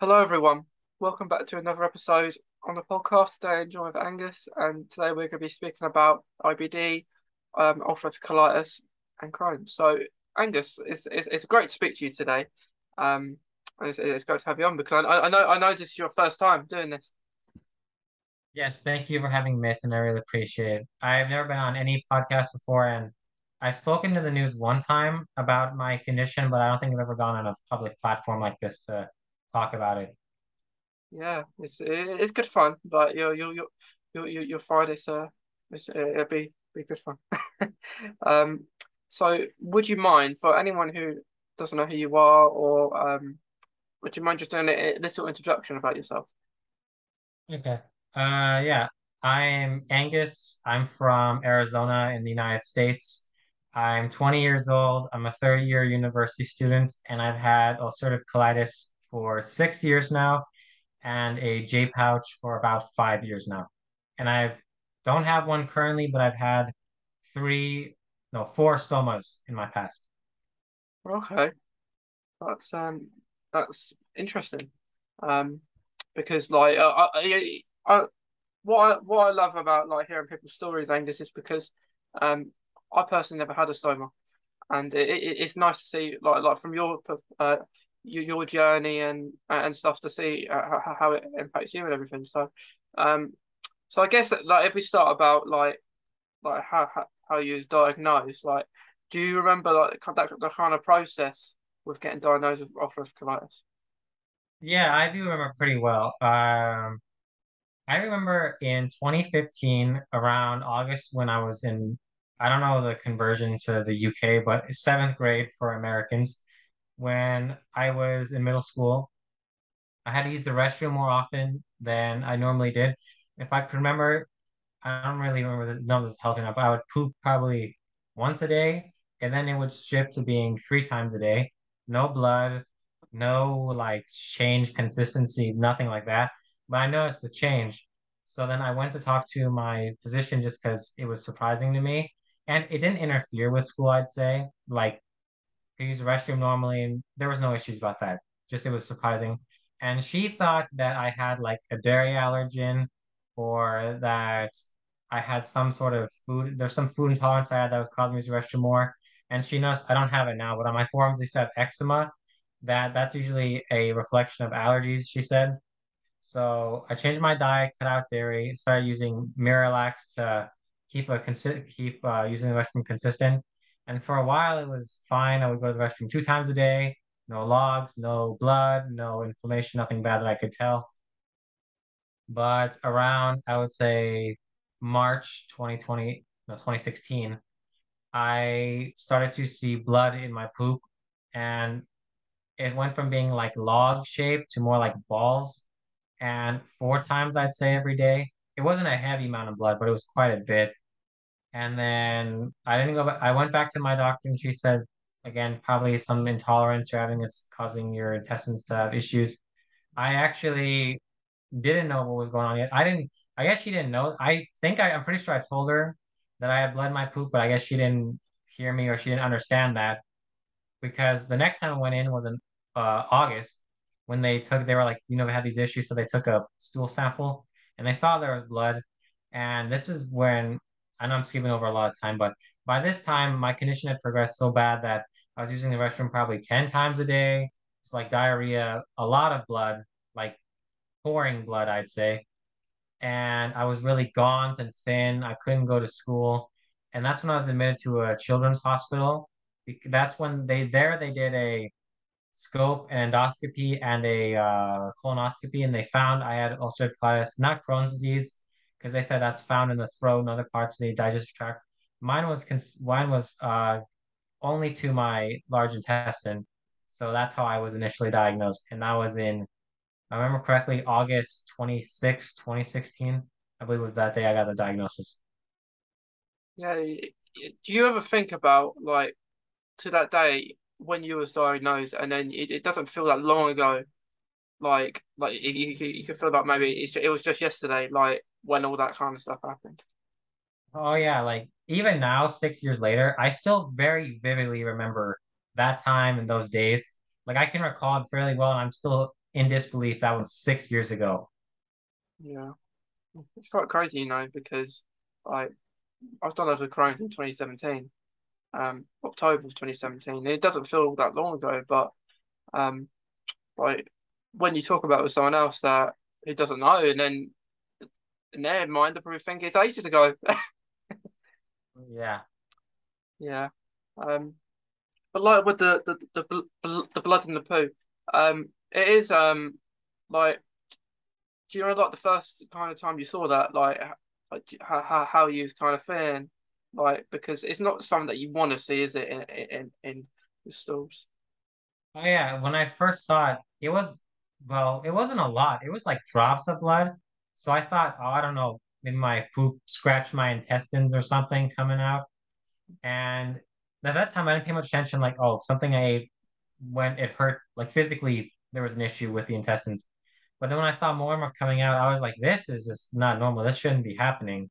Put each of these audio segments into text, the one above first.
Hello, everyone. Welcome back to another episode on the podcast. Today, I'm joined with Angus, and today we're going to be speaking about IBD, um, ulcerative colitis, and Crohn's. So, Angus, it's, it's, it's great to speak to you today. Um, and it's, it's great to have you on because I, I know I know this is your first time doing this. Yes, thank you for having me, and I really appreciate it. I've never been on any podcast before, and I've spoken to the news one time about my condition, but I don't think I've ever gone on a public platform like this to talk about it. Yeah, it's it's good fun, but you'll you'll you'll, you'll you'll find it's uh it's, it'll be be good fun. Um, so would you mind for anyone who doesn't know who you are, or um, would you mind just doing a a little introduction about yourself? Okay. Uh, yeah, I'm Angus. I'm from Arizona in the United States. I'm 20 years old. I'm a third year university student, and I've had ulcerative colitis for six years now and a J pouch for about five years now. And I've don't have one currently, but I've had three, no, four stomas in my past. Okay, that's um that's interesting. Um, because like uh, I, I, I what I what I love about like hearing people's stories, Angus, is because um I personally never had a stoma, and it, it, it's nice to see like like from your uh your, your journey and and stuff to see uh, how, how it impacts you and everything. So um so I guess like if we start about like like how how, how you was diagnosed, like do you remember like that the kind of process with getting diagnosed with ulcerative? Yeah, I do remember pretty well. Um, I remember in 2015, around August, when I was in, I don't know the conversion to the UK, but seventh grade for Americans, when I was in middle school, I had to use the restroom more often than I normally did. If I could remember, I don't really remember the numbers healthy enough, but I would poop probably once a day, and then it would shift to being three times a day. No blood, no like change consistency, nothing like that. But I noticed the change. So then I went to talk to my physician just because it was surprising to me. And it didn't interfere with school, I'd say. Like I use the restroom normally, and there was no issues about that. Just it was surprising. And she thought that I had like a dairy allergen or that I had some sort of food, there's some food intolerance I had that was causing me to restroom more. And she knows I don't have it now, but on my forearms, they used to have eczema. That that's usually a reflection of allergies, she said. So I changed my diet, cut out dairy, started using Miralax to keep a consi keep uh, using the restroom consistent. And for a while, it was fine. I would go to the restroom two times a day, no logs, no blood, no inflammation, nothing bad that I could tell. But around, I would say March 2020, no, 2016, I started to see blood in my poop, and it went from being like log shaped to more like balls and four times I'd say every day. It wasn't a heavy amount of blood, but it was quite a bit. And then I didn't go back. I went back to my doctor and she said, again, probably some intolerance you're having. It's causing your intestines to have issues. I actually didn't know what was going on yet. I didn't, I guess she didn't know. I think I, I'm pretty sure I told her that I had in my poop, but I guess she didn't hear me or she didn't understand that because the next time I went in was in uh, August when they took, they were like, you know, they had these issues. So they took a stool sample and they saw there was blood. And this is when I know I'm skipping over a lot of time, but by this time, my condition had progressed so bad that I was using the restroom probably 10 times a day. It's like diarrhea, a lot of blood, like pouring blood, I'd say. And I was really gaunt and thin. I couldn't go to school. And that's when I was admitted to a children's hospital. That's when they, there they did a scope, an endoscopy, and a uh, colonoscopy, and they found I had ulcerative colitis, not Crohn's disease, because they said that's found in the throat and other parts of the digestive tract. Mine was cons- mine was uh, only to my large intestine, so that's how I was initially diagnosed, and that was in, I remember correctly, August 26, 2016. I believe was that day I got the diagnosis. Yeah, do you ever think about like to that day when you was diagnosed, and then it, it doesn't feel that long ago, like like you you, you can feel like maybe it's, it was just yesterday, like when all that kind of stuff happened. Oh yeah, like even now, six years later, I still very vividly remember that time and those days. Like I can recall it fairly well, and I'm still in disbelief that was six years ago. Yeah, it's quite crazy, you know, because like I've done with Crohn's in 2017, um, October of 2017. It doesn't feel that long ago, but um, like when you talk about it with someone else that who doesn't know, and then in their mind they probably think it's ages ago. Yeah. Yeah. Um, but like with the the the, bl- the blood in the poo, um, it is um like do you know like the first kind of time you saw that like like how how how you was kind of feeling like because it's not something that you want to see, is it in in in the stools? Oh yeah, when I first saw it, it was well, it wasn't a lot. It was like drops of blood. So I thought, oh, I don't know, maybe my poop scratched my intestines or something coming out. And at that time, I didn't pay much attention. Like, oh, something I ate when it hurt, like physically, there was an issue with the intestines. But then when I saw more and more coming out, I was like, this is just not normal. This shouldn't be happening.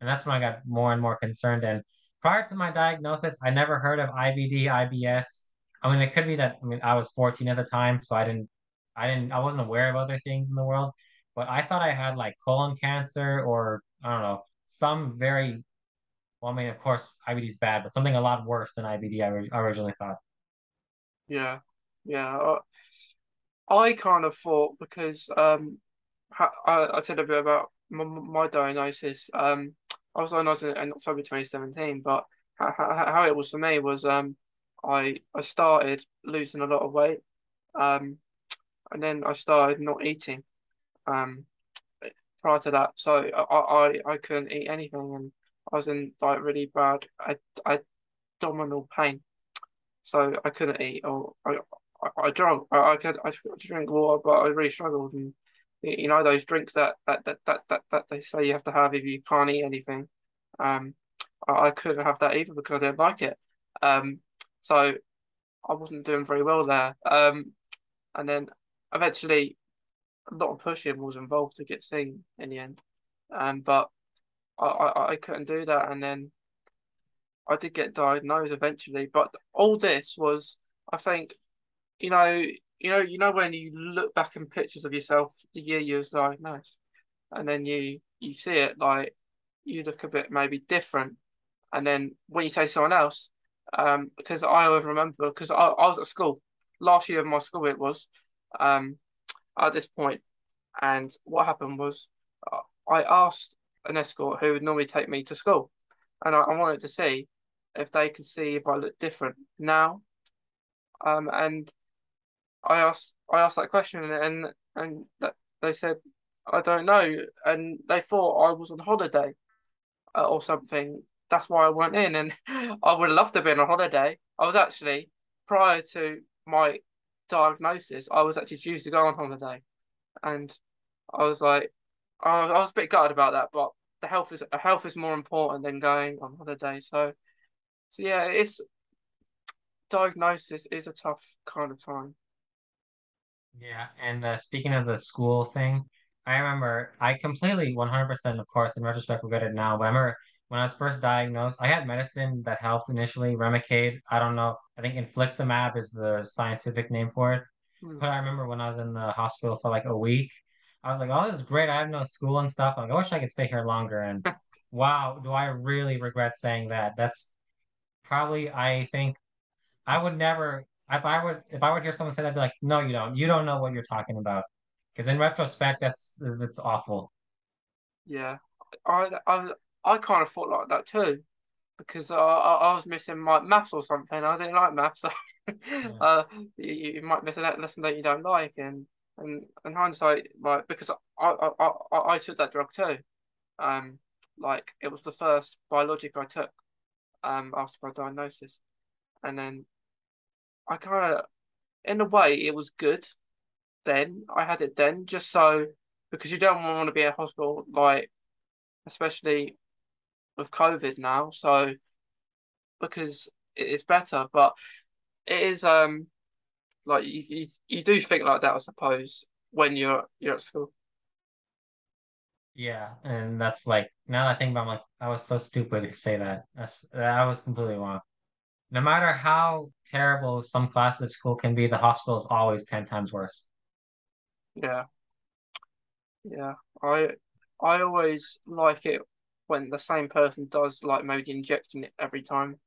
And that's when I got more and more concerned. And prior to my diagnosis, I never heard of IBD, IBS. I mean, it could be that I mean I was 14 at the time, so I didn't, I didn't, I wasn't aware of other things in the world. But I thought I had like colon cancer or I don't know, some very, well, I mean, of course, IBD is bad, but something a lot worse than IBD. I, originally thought. Yeah, yeah. I, I kind of thought because um, I I tell a bit about my, my diagnosis. Um, I was diagnosed in, in October 2017, but how, how, how it was for me was um, I I started losing a lot of weight, um, and then I started not eating, um, prior to that. So I I, I couldn't eat anything, and I was in like really bad abdominal pain, so I couldn't eat or I I, I drank I, I could I drink water, but I really struggled and you know those drinks that that that that that, that they say you have to have if you can't eat anything. Um, I, I couldn't have that either because I didn't like it. Um, so I wasn't doing very well there. Um, and then eventually a lot of pushing was involved to get seen in the end. Um, but I, I, I couldn't do that, and then I did get diagnosed eventually. But all this was, I think, you know, you know, you know when you look back in pictures of yourself the year you was diagnosed, and then you you see it like you look a bit maybe different, and then when you say someone else, um, because I always remember because I, I was at school last year of my school it was, um, at this point, and what happened was uh, I asked an escort who would normally take me to school, and I, I wanted to see if they could see if I look different now, um, and I asked I asked that question and and they said I don't know and they thought I was on holiday uh, or something. That's why I went in and I would have loved to have been on holiday. I was actually prior to my diagnosis, I was actually due to go on holiday, and I was like, I was, a bit gutted about that, but the health is health is more important than going on holiday. So, so yeah, it's diagnosis is a tough kind of time. Yeah, and uh, speaking of the school thing, I remember I completely 100%, of course, in retrospect, regret it now, but I remember when I was first diagnosed, I had medicine that helped initially, Remicade. I don't know, I think infliximab is the scientific name for it. Hmm. But I remember when I was in the hospital for like a week, I was like, oh, this is great. I have no school and stuff. Like, I wish I could stay here longer. And wow, do I really regret saying that? That's probably, I think I would never if I would if I would hear someone say that, I'd be like, no, you don't. You don't know what you're talking about. Because in retrospect, that's it's awful. Yeah, I I I kind of thought like that too, because I I, I was missing my maths or something. I didn't like maths, so Yeah. uh, you, you might miss a lesson that you don't like, and and in hindsight, like because I I, I, I took that drug too, um, like it was the first biologic I took, um, after my diagnosis, and then I kind of, in a way, it was good then. I had it then just so because you don't want to be in hospital, like especially with COVID now. So because it is better, but it is um like you, you, you do think like that, I suppose, when you're you're at school. Yeah, and that's like now that I think about, it, I'm like, I was so stupid to say that. That's I was completely wrong. No matter how terrible some classes at school can be, the hospital is always ten times worse. Yeah, yeah. I I always like it when the same person does like maybe injecting it every time.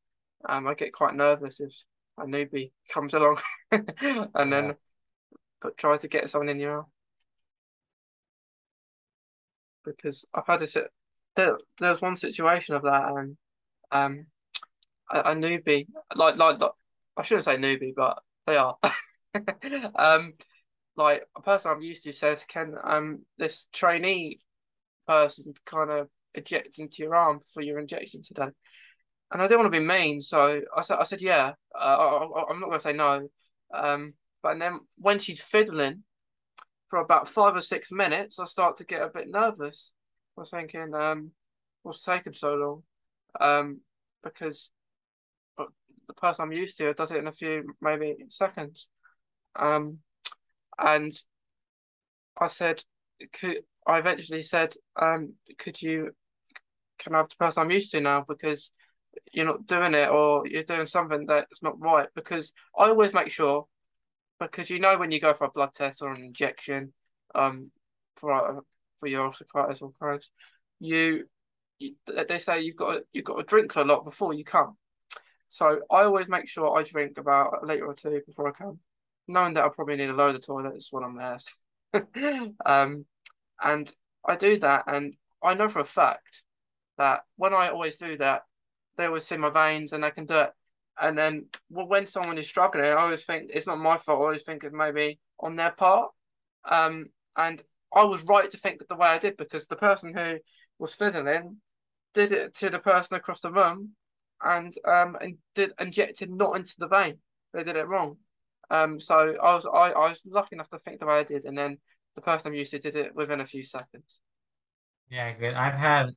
Um, I get quite nervous if a newbie comes along and Yeah. then but tries to get someone in your arm because I've had this. There, there was one situation of that, and um, a, a newbie, like, like like I shouldn't say newbie, but they are. Um, like a person I'm used to says, "Can um this trainee person kind of eject into your arm for your injection today?" And I didn't want to be mean, so I said, "I said yeah." Uh, I, I'm not gonna say no. Um, but then when she's fiddling for about five or six minutes, I start to get a bit nervous. I was thinking, um, what's taking so long? Um, because the person I'm used to does it in a few maybe seconds. Um, and I said, could I eventually said, um, could you can I have the person I'm used to now because you're not doing it or you're doing something that's not right because I always make sure because you know when you go for a blood test or an injection, um, for uh, for your ulcerative or Crohn's, you, you they say you've got to, you've got to drink a lot before you come. So I always make sure I drink about a liter or two before I come, knowing that I'll probably need a load of toilets when I'm there. um, and I do that, and I know for a fact that when I always do that, they always see my veins and they can do it. And then well, when someone is struggling, I always think it's not my fault. I always think it's maybe on their part. Um, and I was right to think the way I did because the person who was fiddling did it to the person across the room and um and did injected not into the vein. They did it wrong. Um, so I was I, I was lucky enough to think the way I did, and then the person I'm used to did it within a few seconds. Yeah, good. I've had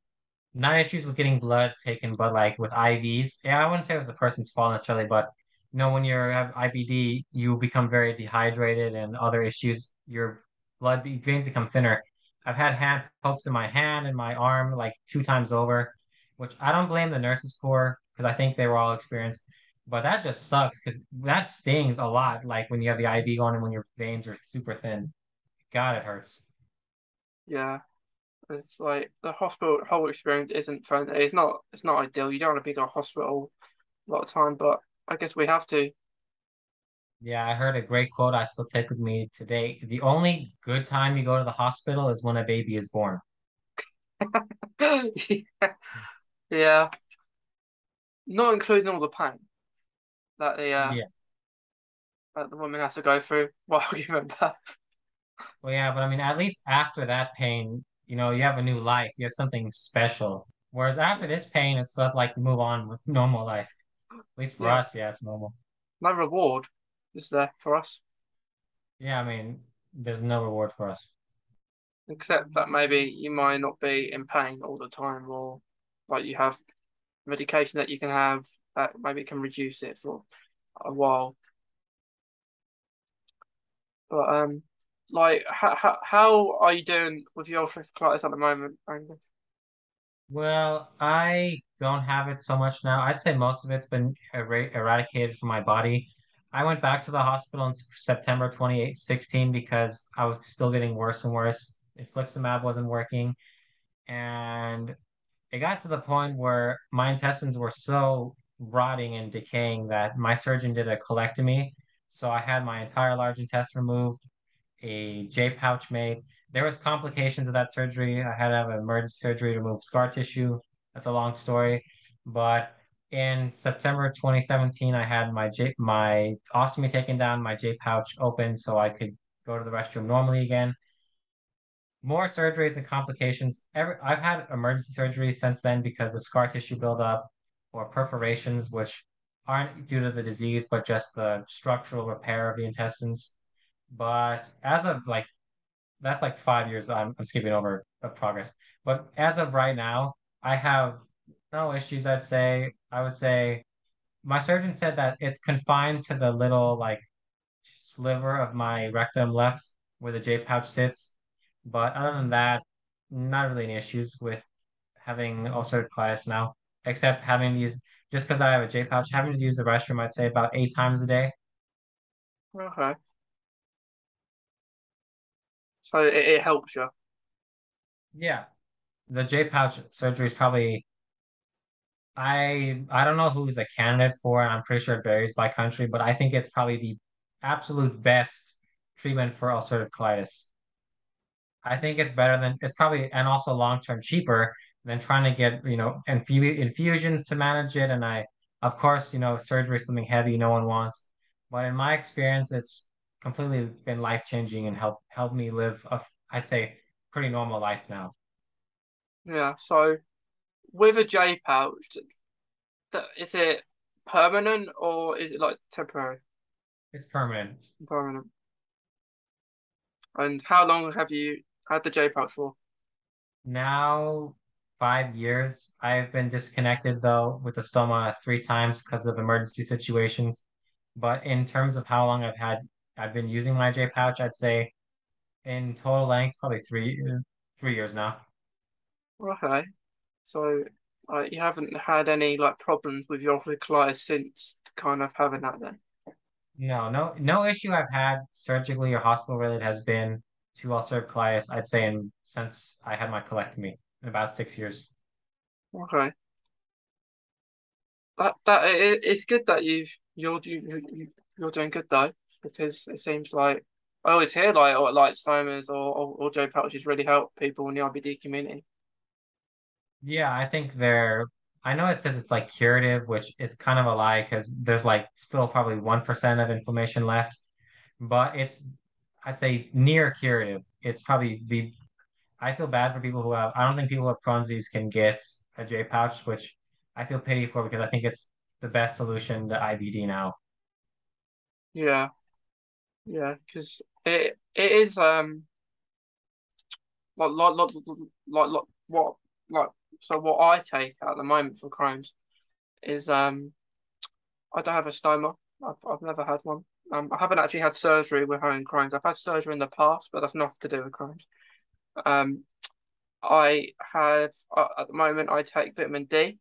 not issues with getting blood taken, but like with IVs. Yeah, I wouldn't say it was the person's fault necessarily, but you know, when you have IBD, you become very dehydrated and other issues. Your blood veins become thinner. I've had hand pokes in my hand and my arm like two times over, which I don't blame the nurses for because I think they were all experienced. But that just sucks because that stings a lot. Like when you have the IV going and when your veins are super thin. God, it hurts. Yeah, it's like the hospital whole experience isn't fun. It's not it's not ideal. You don't want to be in a hospital a lot of time, but I guess we have to. Yeah, I heard a great quote I still take with me today. The only good time you go to the hospital is when a baby is born. Yeah, not including all the pain that the uh Yeah. that the woman has to go through while giving birth. Well, yeah, but I mean, at least after that pain, you know, you have a new life. You have something special. Whereas after this pain, it's just like you move on with normal life. At least for Yeah, us, yeah, it's normal. no reward is there for us, Yeah, I mean, there's no reward for us. except that maybe you might not be in pain all the time, or like you have medication that you can have that maybe can reduce it for a while. But um, like how how, how are you doing with your ulcerative at the moment, Angus? Well, I don't have it so much now. I'd say most of it's been er eradicated from my body. I went back to the hospital in September 2016 because I was still getting worse and worse. Infliximab wasn't working, and it got to the point where my intestines were so rotting and decaying that my surgeon did a colectomy. So I had my entire large intestine removed a J pouch made. There was complications of that surgery. I had to have an emergency surgery to remove scar tissue. That's a long story, but in September 2017, I had my J my ostomy taken down, my J pouch open, so I could go to the restroom normally again. More surgeries and complications. Every I've had emergency surgery since then because of scar tissue buildup or perforations, which aren't due to the disease, but just the structural repair of the intestines. But as of like that's like five years I'm, I'm skipping over of progress. But as of right now, I have no issues, I'd say. I would say my surgeon said that it's confined to the little like sliver of my rectum left where the J pouch sits. But other than that, not really any issues with having ulcerative colitis now, except having to use just because I have a J pouch, having to use the restroom, I'd say about eight times a day. Okay. So it, it helps you. Yeah, the J pouch surgery is probably I I don't know who's a candidate for. I'm pretty sure it varies by country, but I think it's probably the absolute best treatment for ulcerative colitis. I think it's better than it's probably and also long term cheaper than trying to get, you know, infu infusions to manage it. And I, of course, you know, surgery is something heavy no one wants. But in my experience, it's completely been life changing and helped helped me live a, I'd say, pretty normal life now. Yeah. So with a J pouch, is it permanent or is it like temporary? It's permanent. Permanent. And how long have you had the J pouch for? Now, five years. I've been disconnected though with the stoma three times because of emergency situations. But in terms of how long I've had, I've been using my J pouch, I'd say in total length, probably three three years now. Okay. So uh, you haven't had any like problems with your colitis since kind of having that then? No, no, no issue I've had surgically or hospital related has been to ulcerative colitis, I'd say in since I had my colectomy in about six years. Okay. That that it, it's good that you've you're you, you you're doing good though because it seems like I always hear like oh, or like stomas or or, or J pouches really help people in the IBD community. Yeah, I think they're, I know it says it's like curative, which is kind of a lie because there's like still probably 1% of inflammation left, but it's, I'd say near curative. It's probably the, I feel bad for people who have, I don't think people with Crohn's disease can get a J pouch, which I feel pity for because I think it's the best solution to IBD now. Yeah, yeah, because it it is um like like like like, like what like so what I take at the moment for Crohn's is um I don't have a stoma. I've I've never had one. Um, I haven't actually had surgery with having Crohn's. I've had surgery in the past, but that's nothing to do with Crohn's. Um, I have uh, at the moment I take vitamin D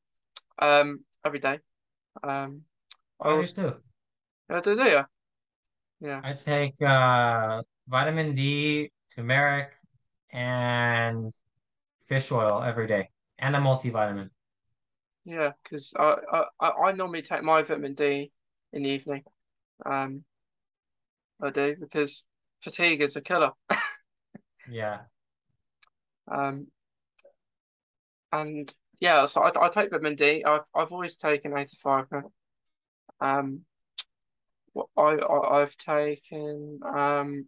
um every day. Um, I do also too. I do, do you? Yeah, I take uh, vitamin D, turmeric, and fish oil every day, and a multivitamin. yeah, because I, I I normally take my vitamin D in the evening. Um, I do because fatigue is a killer. Yeah. Um, and yeah, so I, I take vitamin D. I've I've always taken 85. Um, what I, I I've taken um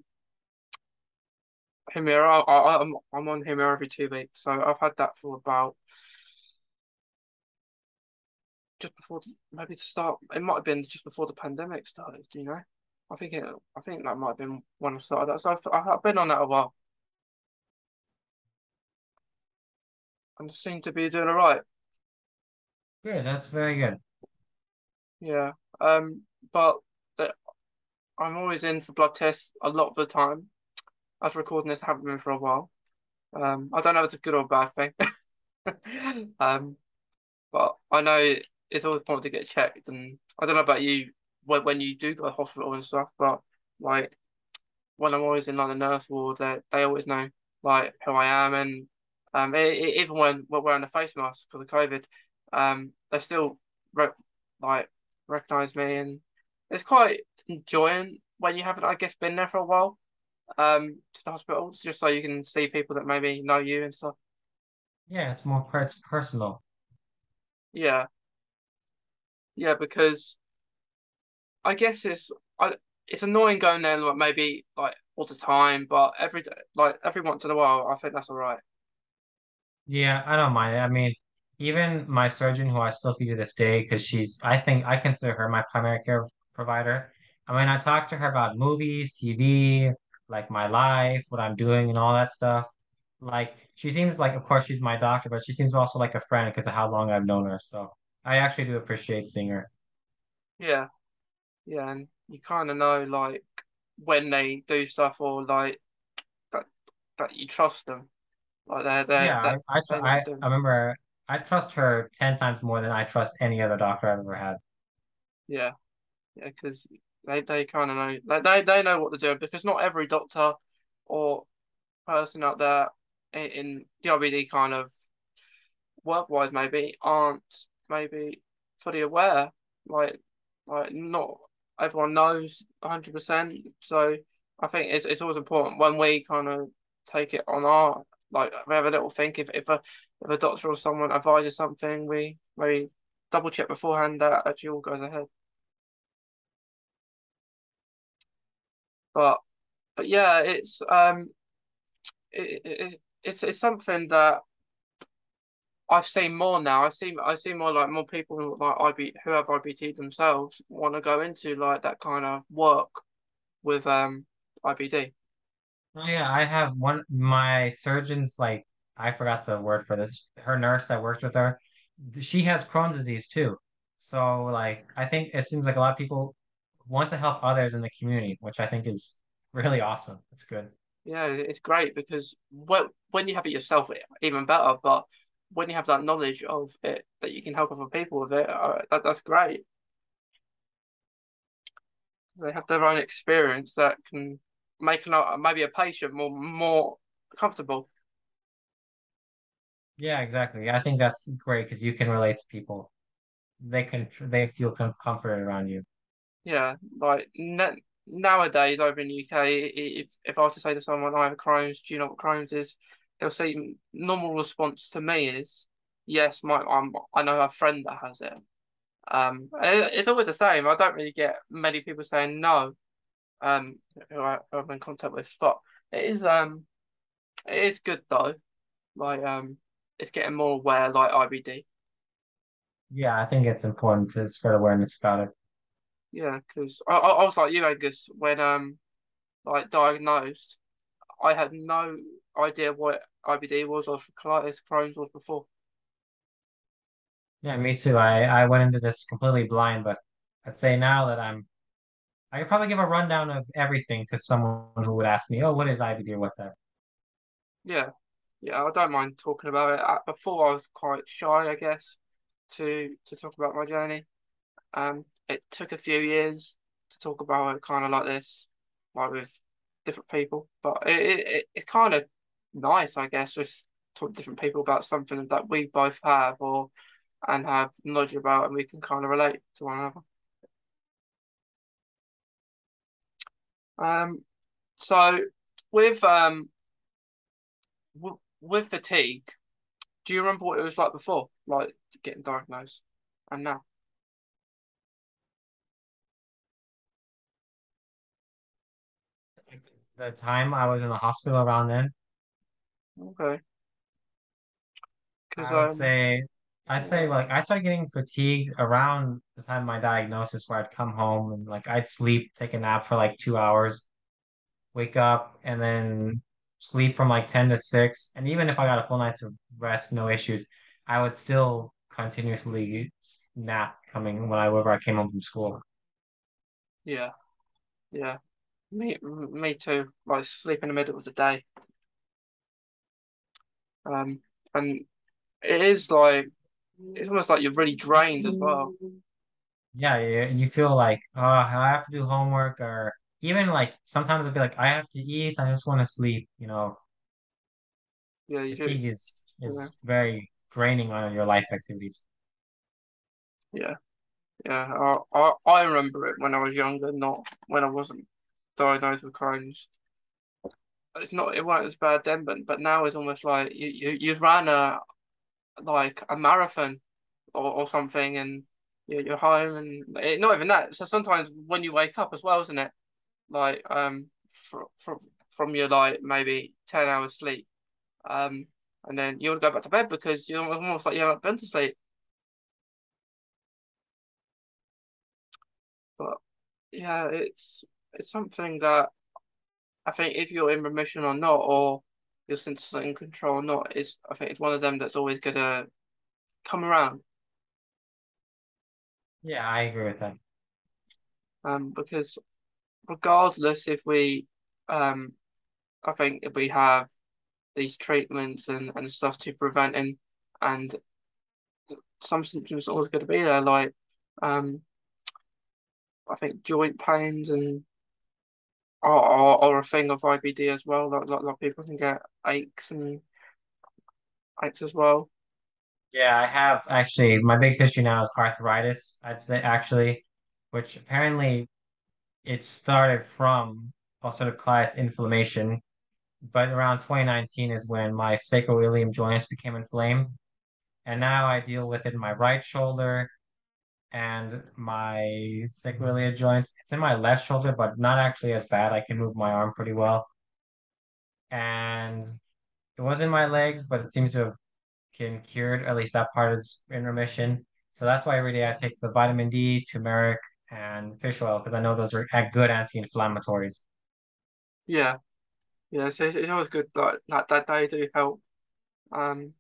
Humira. I, I I'm I'm on Humira every two weeks. So I've had that for about just before maybe to start. It might have been just before the pandemic started. Do you know? I think it. I think that might have been when I started that. So I've I've been on that a while and seem to be doing all right. Good. That's very good. Yeah. Um, but I'm always in for blood tests a lot of the time. As recording this, I haven't been for a while. Um, I don't know if it's a good or bad thing. Um, but I know it's always important to get checked, and I don't know about you when when you do go to hospital and stuff, but like when I'm always in like the nurse ward, they they always know like who I am, and um, e e- even when we're wearing a face mask because of COVID, um, they still re like recognize me, and it's quite enjoying when you haven't, I guess, been there for a while. Um, to the hospitals just so you can see people that maybe know you and stuff. Yeah, it's more per- it's personal. Yeah, yeah, because I guess it's I it's annoying going there like maybe like all the time, but every day, like every once in a while, I think that's all right. Yeah, I don't mind it. I mean, even my surgeon, who I still see to this day, because she's, I think I consider her my primary care provider. I mean, I talk to her about movies, TV, like my life, what I'm doing, and all that stuff. Like, she seems like, of course, she's my doctor, but she seems also like a friend because of how long I've known her. So I actually do appreciate seeing her. Yeah, yeah, and you kind of know like when they do stuff or like that that you trust them, like they're, they Yeah, I I, tr they know I I remember I trust her 10 times more than I trust any other doctor I've ever had. Yeah, yeah, because they they kind of know like they they know what they're doing because not every doctor or person out there in, IBD kind of work-wise maybe aren't maybe fully aware. Like, like not everyone knows 100%. So I think it's it's always important when we kind of take it on our like we have a little think if if a if a doctor or someone advises something, we maybe double check beforehand that actually all goes ahead. But but yeah, it's um it, it it's it's something that I've seen more now. I see I see more like more people like IB who have IBD themselves want to go into like that kind of work with um IBD. Oh yeah, I have one my surgeon's like I forgot the word for this. Her nurse that worked with her, she has Crohn's disease too. So like I think it seems like a lot of people want to help others in the community, which I think is really awesome. It's good. Yeah, it's great because when when you have it yourself, even better. But when you have that knowledge of it, that you can help other people with it, uh, that that's great. They have their own experience that can make an, maybe a patient more more comfortable. Yeah, exactly. I think that's great because you can relate to people. They can they feel com comforted around you. Yeah, like nowadays over in the UK, if if I were to say to someone I have Crohn's, do you know what Crohn's is? They'll say normal response to me is yes, my I'm I know a friend that has it. Um, it's always the same. I don't really get many people saying no. Um, who, I, who I'm in contact with, but it is um, it is good though. Like um, it's getting more aware, like IBD. Yeah, I think it's important to spread awareness about it. Yeah, because I, I was like you, Angus, when um like diagnosed, I had no idea what IBD was or colitis, Crohn's was before. Yeah, me too. I I went into this completely blind, but I'd say now that I'm, I could probably give a rundown of everything to someone who would ask me, "Oh, what is IBD or what that?" Yeah, yeah, I don't mind talking about it. Before I was quite shy, I guess, to to talk about my journey. Um, it took a few years to talk about it kind of like this, like with different people. But it, it, it's kind of nice, I guess, just talk to different people about something that we both have or and have knowledge about, and we can kind of relate to one another. Um, so with um with fatigue, do you remember what it was like before, like getting diagnosed, and now? The time I was in the hospital around then. Okay. Because I would um, say I'd say like I started getting fatigued around the time of my diagnosis where I'd come home and like I'd sleep, take a nap for like two hours, wake up and then sleep from like 10 to 6. And even if I got a full night's of rest, no issues, I would still continuously nap coming when I whenever I came home from school. yeah, yeah. Me, me too. Like sleep in the middle of the day. Um, and it is like it's almost like you're really drained as well. Yeah, you, you feel like, oh, I have to do homework or even like sometimes I'd be like, I have to eat, I just want to sleep, you know. Yeah, you do. Fatigue is Yeah, is very draining on your life activities. yeah, yeah. I, I I remember it when I was younger, not when I wasn't diagnosed with Crohn's. It's not it wasn't as bad then, but but now it's almost like you you you've ran a like a marathon or, or something, and you're, you're home, and it, not even that. So sometimes when you wake up as well, isn't it? Like um from from from your like maybe ten hours sleep, um, and then you want to go back to bed because you're almost like you haven't been to sleep. But yeah, it's it's something that I think if you're in remission or not, or your symptoms are in control or not, is I think it's one of them that's always gonna come around. Yeah, I agree with that. Um, because regardless if we, um, I think if we have these treatments and, and stuff to prevent and and some symptoms are always going to be there, like um, I think joint pains and are, are, are a thing of IBD as well. Like, like, like people can get aches and aches as well. Yeah, I have actually. My biggest issue now is arthritis, I'd say actually, which apparently it started from ulcerative inflammation, but around 2019 is when my sacroiliac joints became inflamed. And now I deal with it in my right shoulder and my sacroiliac joints. It's in my left shoulder, but not actually as bad. I can move my arm pretty well. And it was in my legs, but it seems to have been cured. At least that part is in remission. So that's why every day I take the vitamin D, turmeric, and fish oil because I know those are good anti-inflammatories. Yeah, yeah. So it's, it's always good like that that they do help. Um,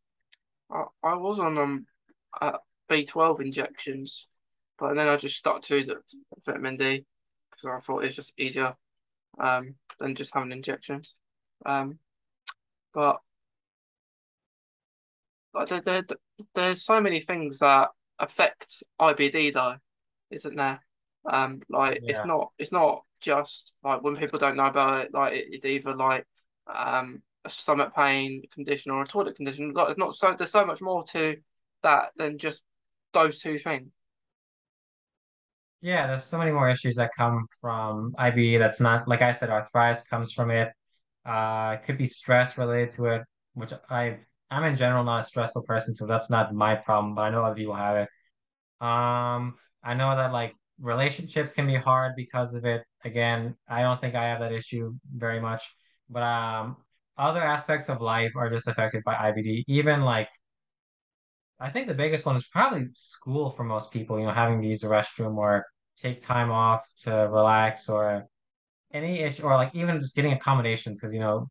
I, I was on um uh, B12 injections, but then I just stuck to the vitamin D because I thought it's just easier um than just having injections. Um, but but there, there, there's so many things that affect IBD though, isn't there? Um, like it's not it's not just like when people don't know about it, like it, it's either like um a stomach pain condition or a toilet condition. Like it's not so there's so much more to that than just those two things. Yeah, there's so many more issues that come from IBD that's not, like I said, arthritis comes from it. Uh, it could be stress related to it, which I I'm in general not a stressful person, so that's not my problem, but I know other people have it. Um, I know that like relationships can be hard because of it. Again, I don't think I have that issue very much, but um, other aspects of life are just affected by IBD. Even like I think the biggest one is probably school for most people, you know, having to use the restroom or take time off to relax or any issue or like even just getting accommodations because you know,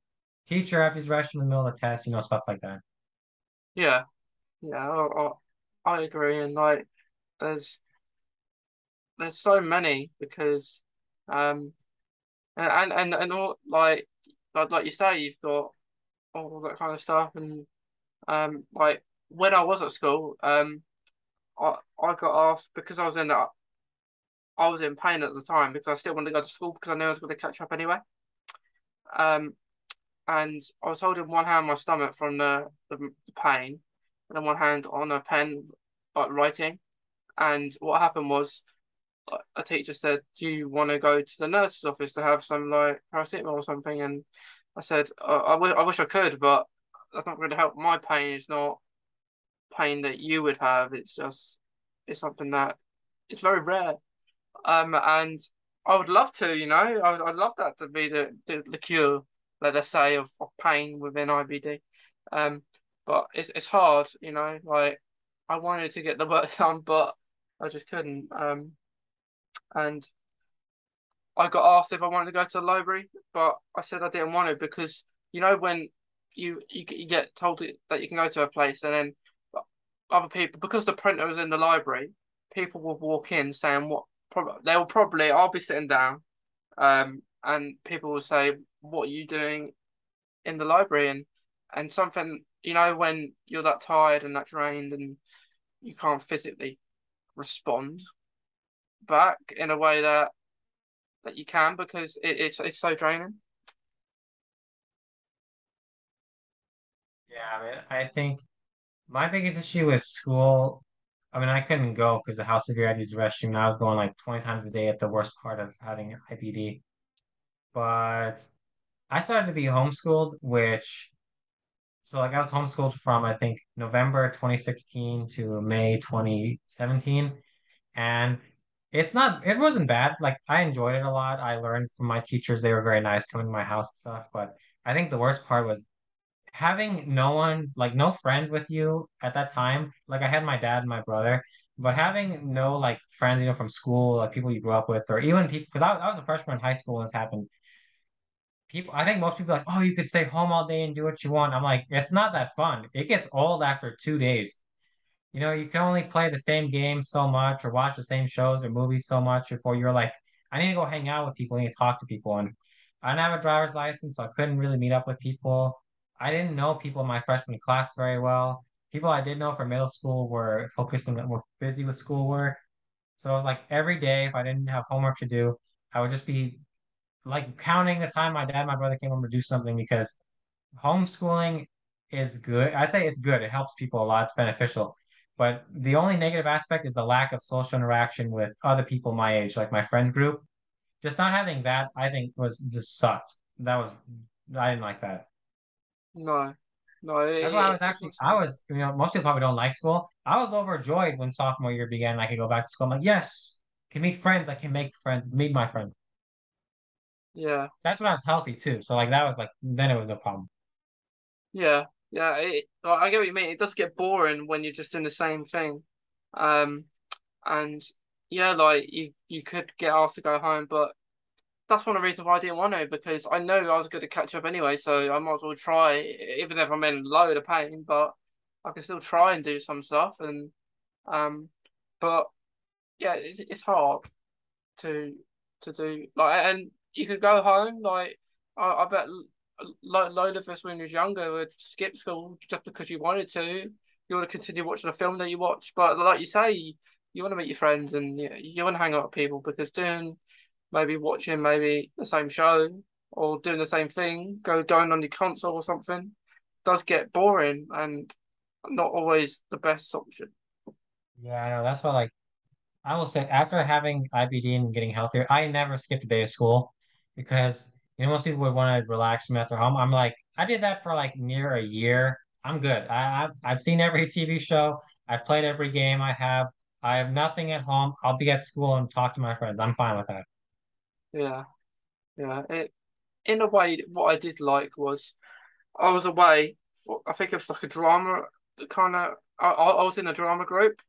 teacher have to use in the middle of the test, you know, stuff like that. Yeah, yeah, I, I, I agree. And like there's there's so many because um and and and all like like like you say you've got all that kind of stuff and um like when I was at school um I I got asked because I was in I was in pain at the time because I still wanted to go to school because I knew I was going to catch up anyway um and I was holding one hand on my stomach from the, the, pain and then one hand on a pen like writing and what happened was a teacher said, "Do you want to go to the nurse's office to have some like paracetamol or something?" And I said, "I, I, w I wish I could, but that's not going to help. My pain is not pain that you would have. It's just it's something that it's very rare. Um, and I would love to, you know, I would, I'd love that to be the the, the cure, let us say, of, of pain within IBD. Um, but it's it's hard, you know. Like I wanted to get the work done, but I just couldn't. Um, and I got asked if I wanted to go to the library, but I said I didn't want to because you know when you you, you get told that you can go to a place and then other people because the printer was in the library, people will walk in saying what they'll probably I'll be sitting down, um, and people will say what are you doing in the library and and something you know when you're that tired and that drained and you can't physically respond back in a way that that you can because it, it's it's so draining. Yeah, I mean, I think my biggest issue with school, I mean, I couldn't go because the house severe I had to use the restroom. And I was going like 20 times a day at the worst part of having IBD. But I started to be homeschooled, which so like I was homeschooled from I think November 2016 to May 2017. And it's not it wasn't bad. Like I enjoyed it a lot. I learned from my teachers. They were very nice coming to my house and stuff. But I think the worst part was having no one, like no friends with you at that time. Like I had my dad and my brother, but having no like friends, you know, from school, like people you grew up with, or even people, because I, I was a freshman in high school this happened. People, I think most people like, oh, you could stay home all day and do what you want. I'm like, it's not that fun. It gets old after two days. You know, you can only play the same game so much or watch the same shows or movies so much before you're like, I need to go hang out with people, I need to talk to people. And I didn't have a driver's license, so I couldn't really meet up with people. I didn't know people in my freshman class very well. People I did know from middle school were focusing, were busy with schoolwork. So it was like every day, if I didn't have homework to do, I would just be like counting the time my dad my brother came home to do something because homeschooling is good. I'd say it's good. It helps people a lot. It's beneficial. But the only negative aspect is the lack of social interaction with other people my age, like my friend group. Just not having that, I think, was just sucked. That was, I didn't like that. No, no, That's why I was actually, I was, you know, most people probably don't like school. I was overjoyed when sophomore year began I could go back to school. I'm like, yes, I can meet friends. I can make friends, meet my friends. Yeah, That's when I was healthy too. So like that was like, then it was no problem. yeah, yeah. It, I get what you mean. It does get boring when you're just doing the same thing. Um, and yeah, like you you could get asked to go home, but that's one of the reasons why I didn't want to because I know I was going to catch up anyway, so I might as well try, even if I'm in a load of pain, but I can still try and do some stuff. And um, but yeah, it's, it's hard to to do like, and you could go home like I, I bet lo load of us when we was younger would skip school just because you wanted to. You want to continue watching a film that you watch, but like you say, you want to meet your friends and you, you want to hang out with people because doing maybe watching maybe the same show or doing the same thing, go going on your console or something, does get boring and not always the best option. Yeah, I know. That's why like I will say after having IBD and getting healthier, I never skipped a day of school because you know most people would want to relax me at their home. I'm like, I did that for like near a year. I'm good. I, I've I've seen every TV show. I've played every game I have. I have nothing at home. I'll be at school and talk to my friends. I'm fine with that. Yeah, yeah. It in a way, what I did like was I was away. For, I think it was like a drama kind of. I, I was in a drama group,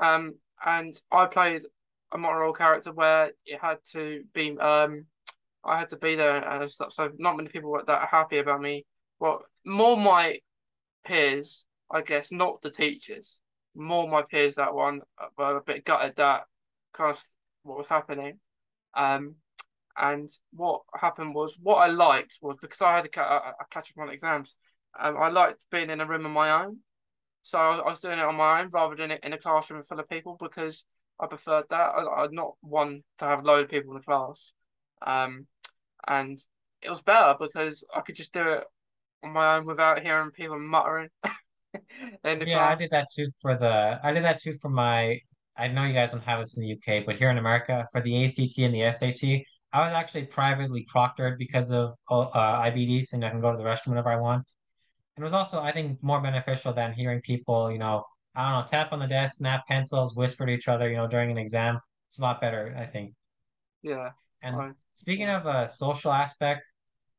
um, and I played a moral character where it had to be um, I had to be there and stuff. So not many people were that happy about me. Well, more my peers, I guess, not the teachers. More my peers that one were a bit gutted that kind of what was happening. Um, and what happened was what I liked was because I had to ca- a catch up on exams. Um, I liked being in a room of my own, so I was doing it on my own rather than in a classroom full of people because I preferred that. I, I'd not one to have a load of people in the class, um, and it was better because I could just do it on my own without hearing people muttering Yeah, I did that too for the I did that too for my I know you guys don't have this in the UK, but here in America for the ACT and the SAT, I was actually privately proctored because of uh, IBD, and I can go to the restroom whenever I want. And it was also, I think, more beneficial than hearing people, you know, I don't know, tap on the desk, snap pencils, whisper to each other, you know, during an exam. It's a lot better, I think. Yeah, And I, speaking of a social aspect,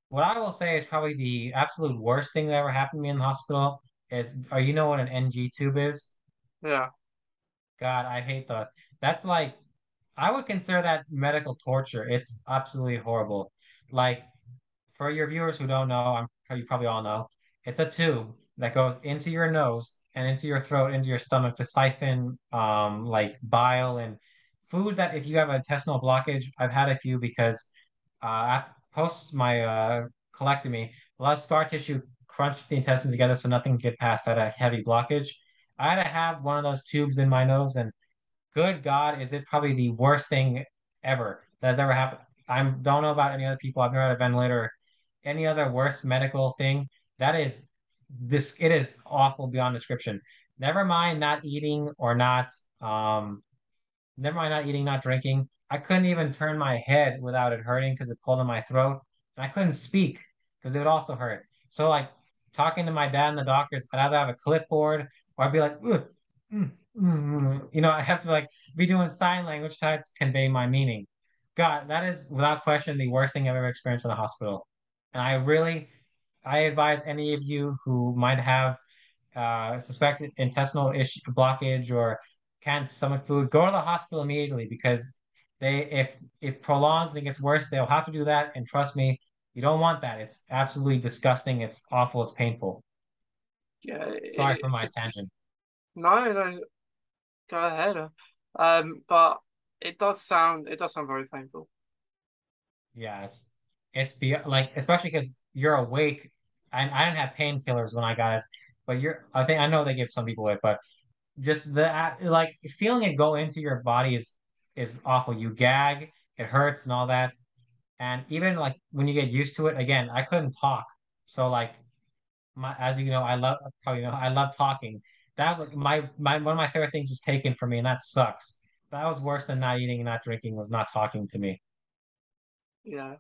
what I will say is probably the absolute worst thing that ever happened to me in the hospital is, are you know what an NG tube is? yeah, God, I hate that. That's like, I would consider that medical torture. It's absolutely horrible. Like, for your viewers who don't know, I'm you probably all know, it's a tube that goes into your nose and into your throat, into your stomach to siphon um like bile and food that if you have intestinal blockage, I've had a few because uh post my uh colectomy, a lot of scar tissue crunched the intestines together so nothing could get past that uh, heavy blockage. I had to have one of those tubes in my nose and good God, is it probably the worst thing ever that has ever happened. I don't know about any other people. I've never had a ventilator any other worse medical thing. That is this it is awful beyond description. Never mind not eating or not um never mind not eating, not drinking. I couldn't even turn my head without it hurting because it pulled in my throat. And I couldn't speak because it would also hurt. So like talking to my dad and the doctors, I'd either have a clipboard or I'd be like, mm, mm, you know, I have to like be doing sign language to convey my meaning. God, that is without question the worst thing I've ever experienced in the hospital. And I really, I advise any of you who might have uh, suspected intestinal issue blockage or can't stomach food, go to the hospital immediately because they if it prolongs and gets worse, they'll have to do that. And trust me, you don't want that. It's absolutely disgusting. It's awful. It's painful. yeah. Sorry for my it, tangent. no, no, go ahead. Um, but it does sound it does sound very painful. Yes, it's be like especially because you're awake. And I didn't have painkillers when I got it, but you're. I think I know they give some people it, but just the like feeling it go into your body is is awful. You gag, it hurts and all that. And even like when you get used to it, again, I couldn't talk. So like my as you know, I love probably you know I love talking. That was like my my one of my favorite things was taken from me, and that sucks. That was worse than not eating and not drinking was not talking to me. Yeah,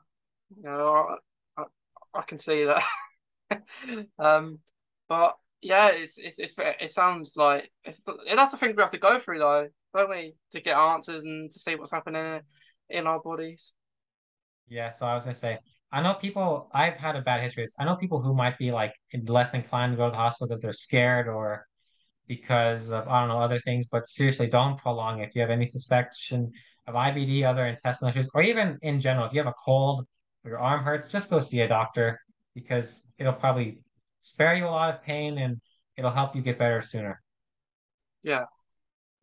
you know, I, I, I can see that. Um, but yeah, it's it's, it's it sounds like it's that's the thing we have to go through though, don't we, to get answers and to see what's happening in our bodies. Yeah, so I was gonna say, I know people, I've had a bad history. I know people who might be like less inclined to go to the hospital because they're scared or because of, I don't know, other things, but seriously, don't prolong. If you have any suspicion of IBD, other intestinal issues, or even in general, if you have a cold or your arm hurts, just go see a doctor because it'll probably spare you a lot of pain and it'll help you get better sooner. Yeah,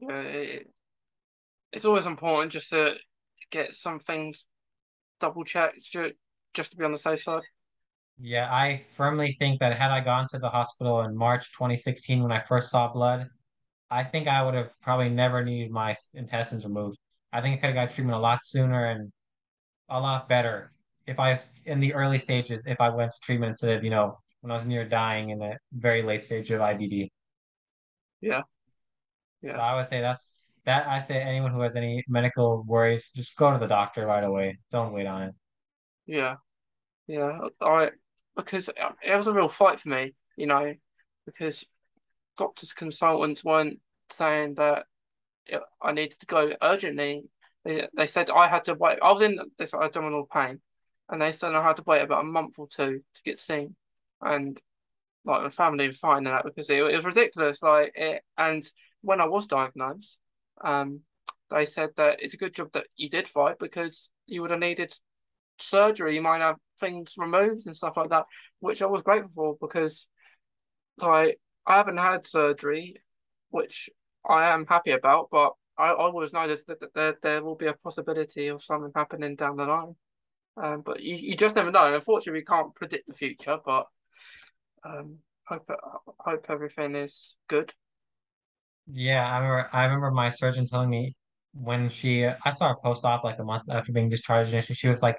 yeah, it, it's always important just to get some things double checked just to be on the safe side. Yeah, I firmly think that had I gone to the hospital in March 2016 when I first saw blood, I think I would have probably never needed my intestines removed. I think I could have got treatment a lot sooner and a lot better if I in the early stages, if I went to treatment instead of, you know, when I was near dying in the very late stage of IBD. Yeah, So yeah, I would say that's that. I say anyone who has any medical worries, just go to the doctor right away. Don't wait on it. yeah, yeah. I because it was a real fight for me, you know, because doctors consultants weren't saying that I needed to go urgently. They, they said I had to wait. I was in this abdominal pain, and they said I had to wait about a month or two to get seen. And like my family was fine in that because it, it was ridiculous. Like it, and when I was diagnosed, um, they said that it's a good job that you did fight because you would have needed surgery. You might have things removed and stuff like that, which I was grateful for because like I haven't had surgery, which I am happy about, but I, I always know that, there, there will be a possibility of something happening down the line. Um, but you, you just never know. Unfortunately, we can't predict the future, but um, hope hope everything is good. Yeah, I remember. I remember my surgeon telling me when she, I saw her post-op like a month after being discharged, and she was like,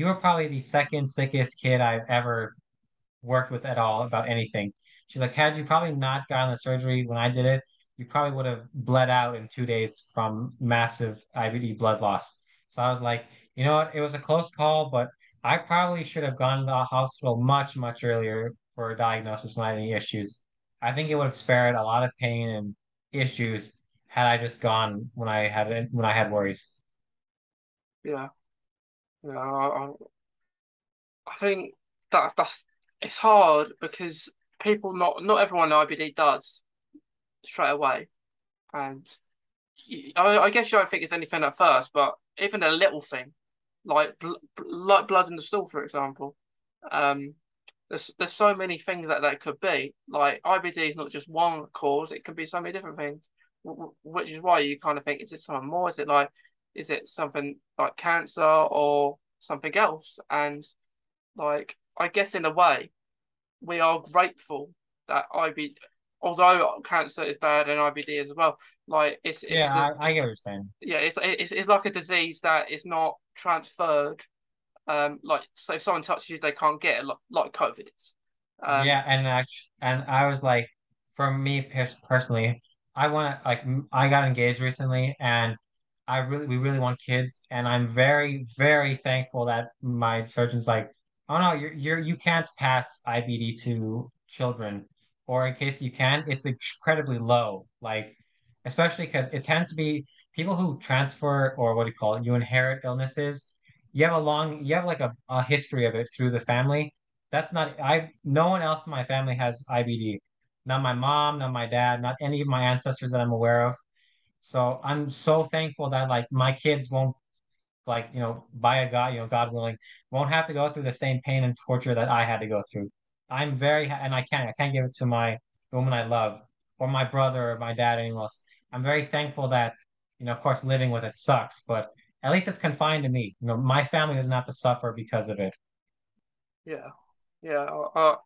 "You were probably the second sickest kid I've ever worked with at all about anything." She's like, "Had you probably not gotten the surgery when I did it, you probably would have bled out in two days from massive IBD blood loss." So I was like, you know what? It was a close call, but I probably should have gone to the hospital much, much earlier for a diagnosis when I had any issues. I think it would have spared a lot of pain and issues had I just gone when I had when I had worries. Yeah, yeah. I, I think that that's it's hard because people not not everyone IBD does straight away, and I, I guess you don't think it's anything at first, but even a little thing like bl like blood in the stool, for example. Um, there's there's so many things that that could be. Like IBD is not just one cause; it could be so many different things. Which is why you kind of think, is it something more? Is it like, is it something like cancer or something else? And like, I guess in a way, we are grateful that IBD, although cancer is bad and IBD as well, like it's it's Yeah, I, I get what you're saying. yeah, it's, it's it's like a disease that is not transferred. Um, like so, if someone touches you, they can't get it, like, like COVID is. Um, Yeah, and actually, and I was like, for me personally, I want to like I got engaged recently, and I really we really want kids, and I'm very very thankful that my surgeon's like, oh no, you're you're you can't pass IBD to children, or in case you can, it's incredibly low, like especially because it tends to be people who transfer or what do you call it, you inherit illnesses. You have a long, you have like a, a history of it through the family that's not I no one else in my family has IBD. Not my mom, not my dad, not any of my ancestors that I'm aware of. So I'm so thankful that like my kids won't like, you know, by a God, you know, God willing, won't have to go through the same pain and torture that I had to go through. I'm very and I can't I can't give it to my the woman I love or my brother or my dad or anyone else. I'm very thankful that, you know, of course living with it sucks, but at least it's confined to me. You know, my family doesn't have to suffer because of it. yeah, yeah. I,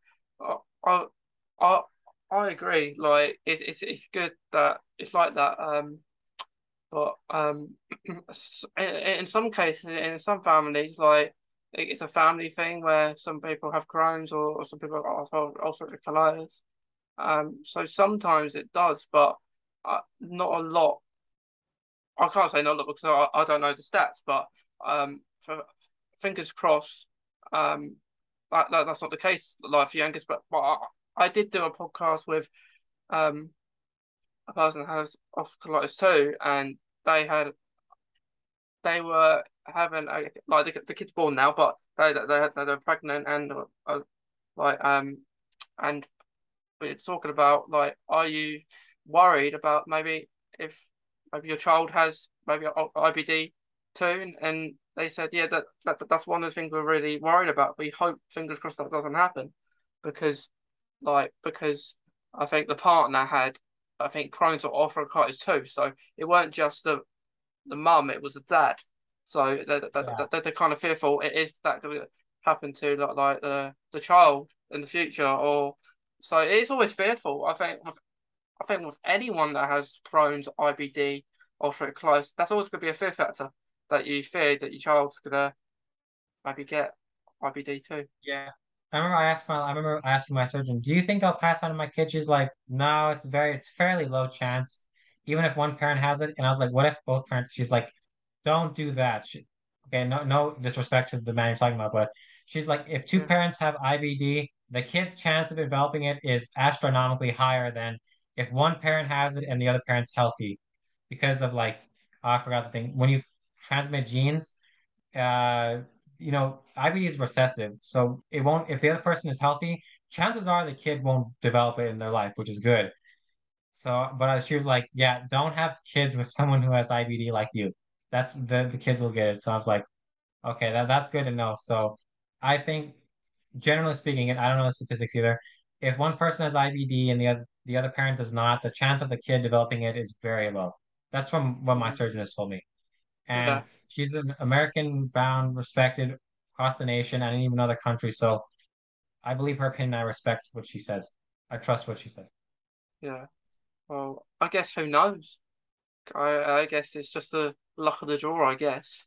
I, I, I, I agree. Like it, it's it's good that it's like that. Um, but um, in, in some cases, in some families, like it's a family thing where some people have Crohn's or, or some people have ulcerative colitis. Um, so sometimes it does, but uh, not a lot. I can't say not a lot because I, I don't know the stats, but um, for fingers crossed, um, that, that that's not the case, like for youngest. But, but I, did do a podcast with um a person that has colitis too, and they had they were having a, like the, the kid's born now, but they they had they were pregnant and uh, like um and we are talking about like are you worried about maybe if maybe your child has maybe IBD too? And they said yeah that, that that's one of the things we're really worried about. We hope fingers crossed that doesn't happen because like because I think the partner had I think Crohn's or arthritis too so it weren't just the the mum it was the dad so they're, they're, yeah. they're, they're kind of fearful it is that going to happen to like, like the the child in the future or so it's always fearful I think with, I think with anyone that has Crohn's IBD colitis that's always going to be a fear factor that you fear that your child's gonna maybe get IBD too. Yeah. I remember I asked my I remember asking my surgeon, do you think I'll pass on to my kids? She's like, no, it's very it's fairly low chance, even if one parent has it. And I was like, what if both parents? She's like, don't do that. She, okay, no no disrespect to the man you're talking about, but she's like, if two yeah. parents have IBD, the kid's chance of developing it is astronomically higher than if one parent has it and the other parent's healthy, because of like oh, I forgot the thing when you transmit genes, uh, you know, IBD is recessive. So it won't, if the other person is healthy, chances are the kid won't develop it in their life, which is good. So, but she was like, yeah, don't have kids with someone who has IBD like you. That's the, the kids will get it. So I was like, okay, that, that's good to know. So I think generally speaking, and I don't know the statistics either, if one person has IBD and the other the other parent does not, the chance of the kid developing it is very low. That's from what my mm-hmm. surgeon has told me and yeah. She's an American bound, respected across the nation and even other countries. So I believe her opinion. I respect what she says. I trust what she says. Yeah. Well, I guess who knows? I I guess it's just the luck of the draw. I guess.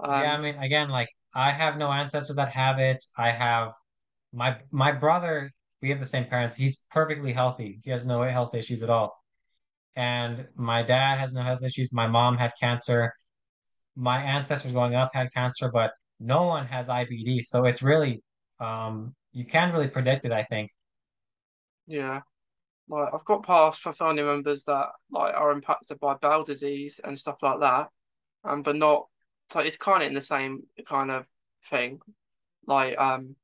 Um, yeah, I mean, again, like I have no ancestors that have it. I have my my brother. We have the same parents. He's perfectly healthy. He has no health issues at all. And my dad has no health issues. My mom had cancer my ancestors growing up had cancer, but no one has IBD. So it's really, um, you can't really predict it, I think. Yeah. Like I've got past for family members that like are impacted by bowel disease and stuff like that. Um, but not so it's kind of in the same kind of thing. Like um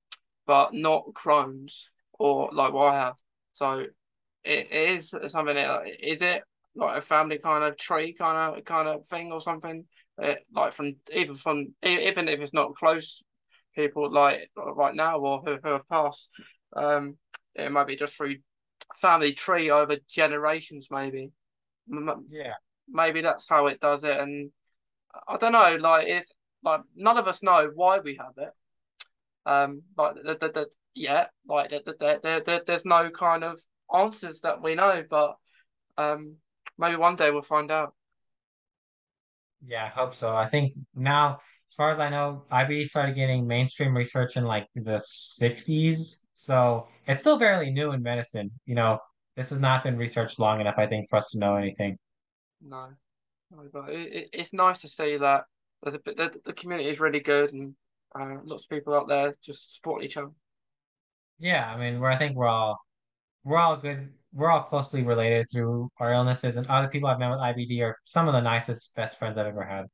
but not Crohn's or like what I have. So it, is something that, is it like a family kind of tree kind of kind of thing or something uh, like from even from even if it's not close people like right now or who, who have passed, um, it might be just through family tree over generations, maybe. Yeah, maybe that's how it does it, and I don't know. Like if like none of us know why we have it. Um, like the the, the yeah, like the, the, the, the, there's no kind of answers that we know, but um, maybe one day we'll find out. Yeah, I hope so. I think now, as far as I know, IBD started getting mainstream research in like the 60s. So it's still fairly new in medicine. You know, this has not been researched long enough, I think, for us to know anything. No, no but it, it's nice to see that there's the, the, the community is really good and uh, lots of people out there just support each other. Yeah, I mean, we're I think we're all we're all good we're all closely related through our illnesses, and other people I've met with IBD are some of the nicest, best friends I've ever had.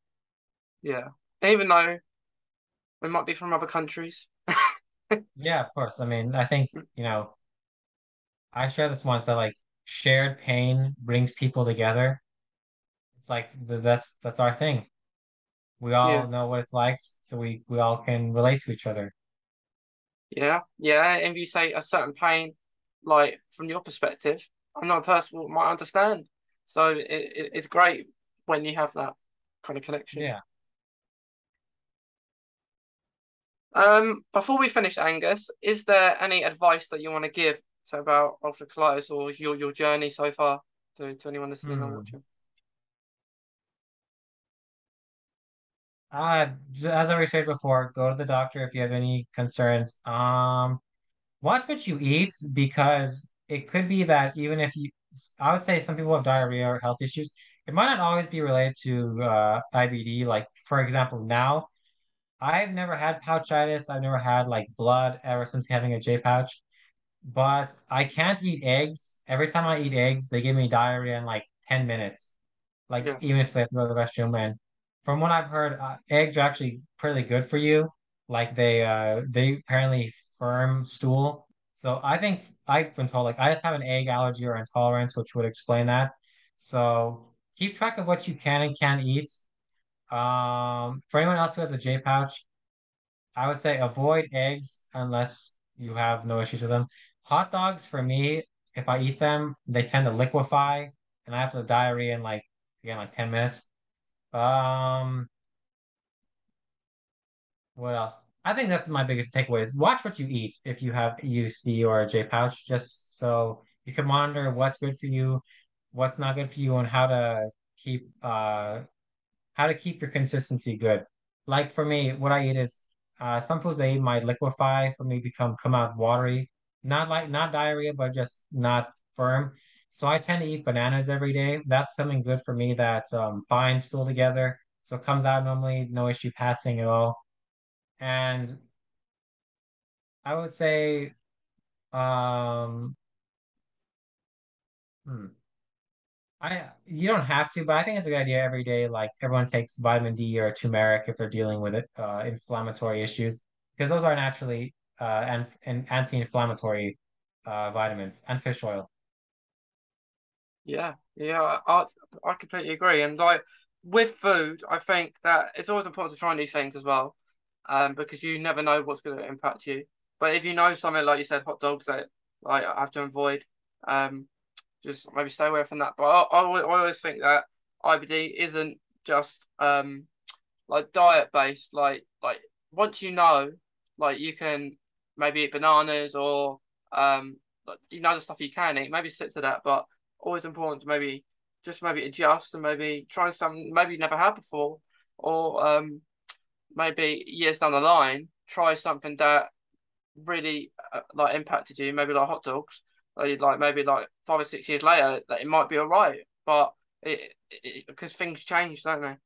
Yeah, even though we might be from other countries. yeah, of course. I mean, I think hmm. you know, I share this once that like shared pain brings people together. It's like the that's that's our thing. We all yeah. know what it's like, so we we all can relate to each other. Yeah, yeah. And if you say a certain pain like from your perspective, I'm not a person who might understand. So it, it, it's great when you have that kind of connection. Yeah. Um, before we finish, Angus, is there any advice that you want to give to about ulcerative colitis or your, your journey so far to, to anyone listening mm. or watching? Uh, as I said before, go to the doctor if you have any concerns. Um, watch what you eat because it could be that even if you, I would say some people have diarrhea or health issues. It might not always be related to uh, IBD. Like for example, now I've never had pouchitis. I've never had like blood ever since having a J pouch. But I can't eat eggs. Every time I eat eggs, they give me diarrhea in like 10 minutes. Like Yeah, even if they have to go to the restroom. And from what I've heard, uh, eggs are actually pretty good for you. Like they uh they apparently firm stool. So I think I've been told like I just have an egg allergy or intolerance, which would explain that. So keep track of what you can and can't eat. Um, for anyone else who has a J pouch, I would say avoid eggs unless you have no issues with them. Hot dogs for me, if I eat them, they tend to liquefy and I have the diarrhea in like again like 10 minutes. Um, what else? I think that's my biggest takeaway is watch what you eat if you have UC or a J pouch, just so you can monitor what's good for you, what's not good for you, and how to keep uh how to keep your consistency good. Like for me, what I eat is uh, some foods I eat might liquefy for me become come out watery, not like not diarrhea, but just not firm. So I tend to eat bananas every day. That's something good for me that um, binds stool together. So it comes out normally, no issue passing at all. And I would say, um, hmm, I you don't have to, but I think it's a good idea every day. Like everyone takes vitamin D or turmeric if they're dealing with it, uh, inflammatory issues, because those are naturally uh, and, and anti-inflammatory uh, vitamins and fish oil. yeah, yeah. I I completely agree. And like with food, I think that it's always important to try new things as well, um, because you never know what's going to impact you. But if you know something like you said, hot dogs that like I have to avoid, um, just maybe stay away from that. But I, I, always- I always think that IBD isn't just um like diet based. Like like once you know, like you can maybe eat bananas or um you know the stuff you can eat. Maybe stick to that, but always important to maybe just maybe adjust and maybe try something maybe you never had before, or um maybe years down the line try something that really uh, like impacted you. Maybe like hot dogs. Like, like maybe like five or six years later, that it might be all right, but it, because things change, don't they?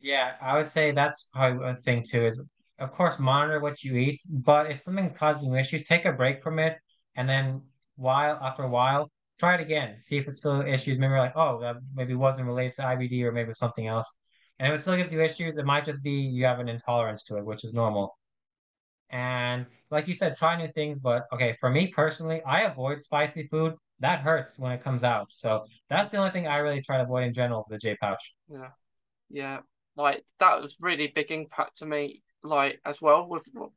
Yeah, I would say that's probably one thing too is of course monitor what you eat, but if something's causing you issues, take a break from it and then while after a while, try it again. See if it's still issues. Maybe like, oh, that maybe wasn't related to IBD or maybe something else. And if it still gives you issues, it might just be you have an intolerance to it, which is normal. And like you said, try new things. But okay, for me personally, I avoid spicy food. That hurts when it comes out. So that's the only thing I really try to avoid in general with the J pouch. Yeah. Yeah, like that was really big impact to me, like as well with with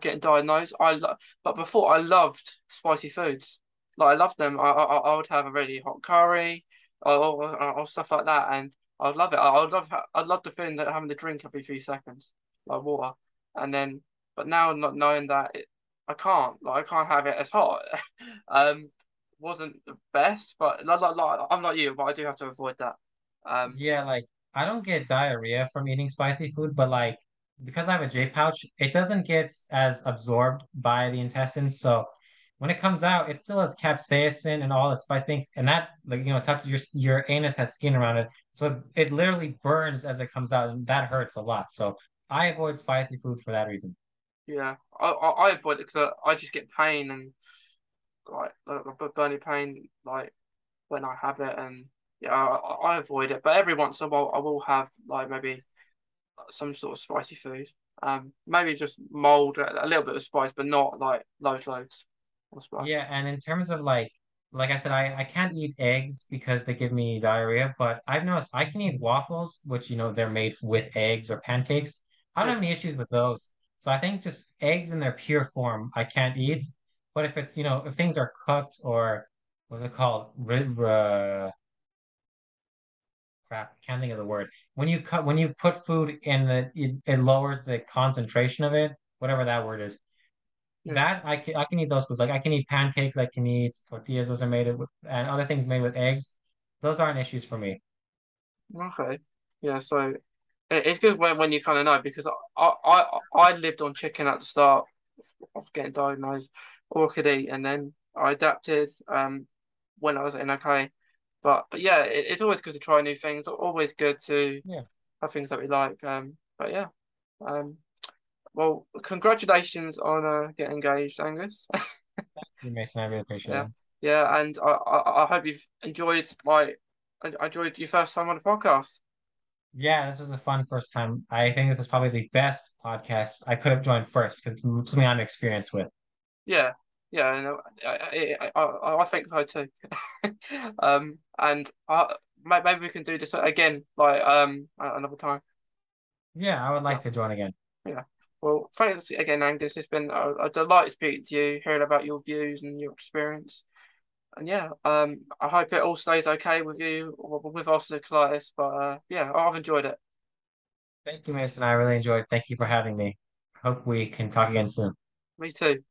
getting diagnosed. I lo- but before I loved spicy foods, like I loved them. I I, I would have a really hot curry or, or, or stuff like that, and I'd love it. I would love I'd love the feeling that having the drink every few seconds, like water, and then but now not knowing that it, I can't, like I can't have it as hot. um, wasn't the best, but like, like, like I'm not you, but I do have to avoid that. Um, Yeah, like I don't get diarrhea from eating spicy food, but like because I have a J pouch, it doesn't get as absorbed by the intestines. So when it comes out, it still has capsaicin and all the spice things, and that like you know, touch your your anus has skin around it, so it, it literally burns as it comes out, and that hurts a lot. So I avoid spicy food for that reason. Yeah, I I, avoid it because I, I just get pain and like like burning pain like when I have it and yeah I, I avoid it. But every once in a while I will have like maybe some sort of spicy food. Um, maybe just mold a, little bit of spice, but not like loads loads. Yeah, and in terms of like, like I said, I, I can't eat eggs because they give me diarrhea, but I've noticed I can eat waffles, which, you know, they're made with eggs or pancakes. I don't have any issues with those. So I think just eggs in their pure form, I can't eat. But if it's, you know, if things are cooked or what's it called? Ri- Uh, crap, I can't think of the word. When you cut, when you put food in the, it, it lowers the concentration of it, whatever that word is. Yeah. That I can I can eat those foods. Like I can eat pancakes, I can eat tortillas, those are made with and other things made with eggs. Those aren't issues for me. Okay. Yeah. So it's good when, when you kind of know because I, I I lived on chicken at the start of getting diagnosed, all I could eat, and then I adapted um when I was in okay. But but yeah, it, it's always good to try new things. Always good to Yeah. have things that we like. Um, but yeah, um, well, congratulations on uh, getting engaged, Angus. You, Mason, I really appreciate Yeah, it. yeah, and I, I I hope you've enjoyed my I enjoyed your first time on the podcast. Yeah, this was a fun first time. I think this is probably the best podcast I could have joined first because it's something I'm experienced with. Yeah, yeah, no, I, I, I, I think so too. Um, and uh, may- maybe we can do this again, like um, another time. Yeah, I would Yeah, like to join again. yeah. Well, thanks again, Angus. It's been a, a delight speaking to you, hearing about your views and your experience. And yeah, um, I hope it all stays okay with you w- with colitis. But uh, yeah, I've enjoyed it. Thank you, Mason. I really enjoyed. Thank you for having me. Hope we can talk again soon. Me too.